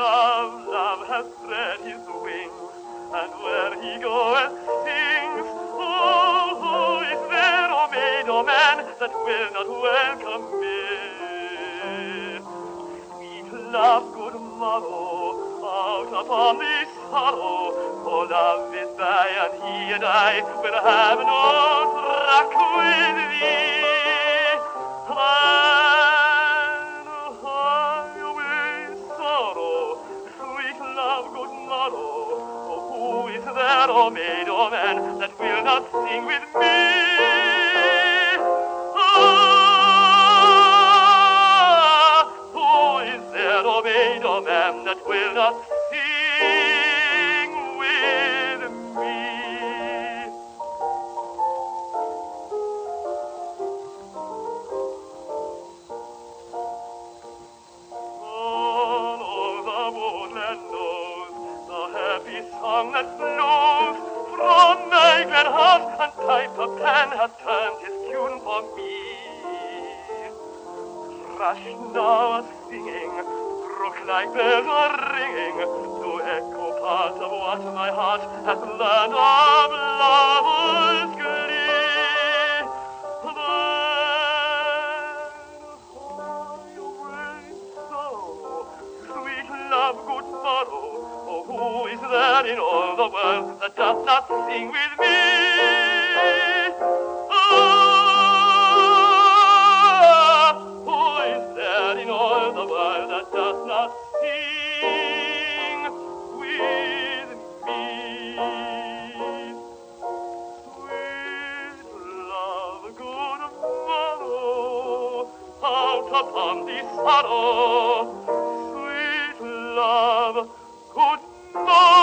Love, love has spread his wings, and where he goeth sings. Oh, who is there, or maid, or man, that will not welcome me? Sweet love, good morrow, out upon this sorrow, for love is thy, and he and I will have no strife. Oh maid, oh man, that will not sing with me? Ah, who is there, oh maid, oh man, that will not sing with me? All over the woodland knows the happy song that flows me. Thrush now singing, brook like bells ringing, to echo part of what my heart hath learned of lover's glee. Then fly away so, sweet love, good morrow. Oh, who is there in all the world that does not sing with me? Upon the sorrow. Sweet love, good morrow.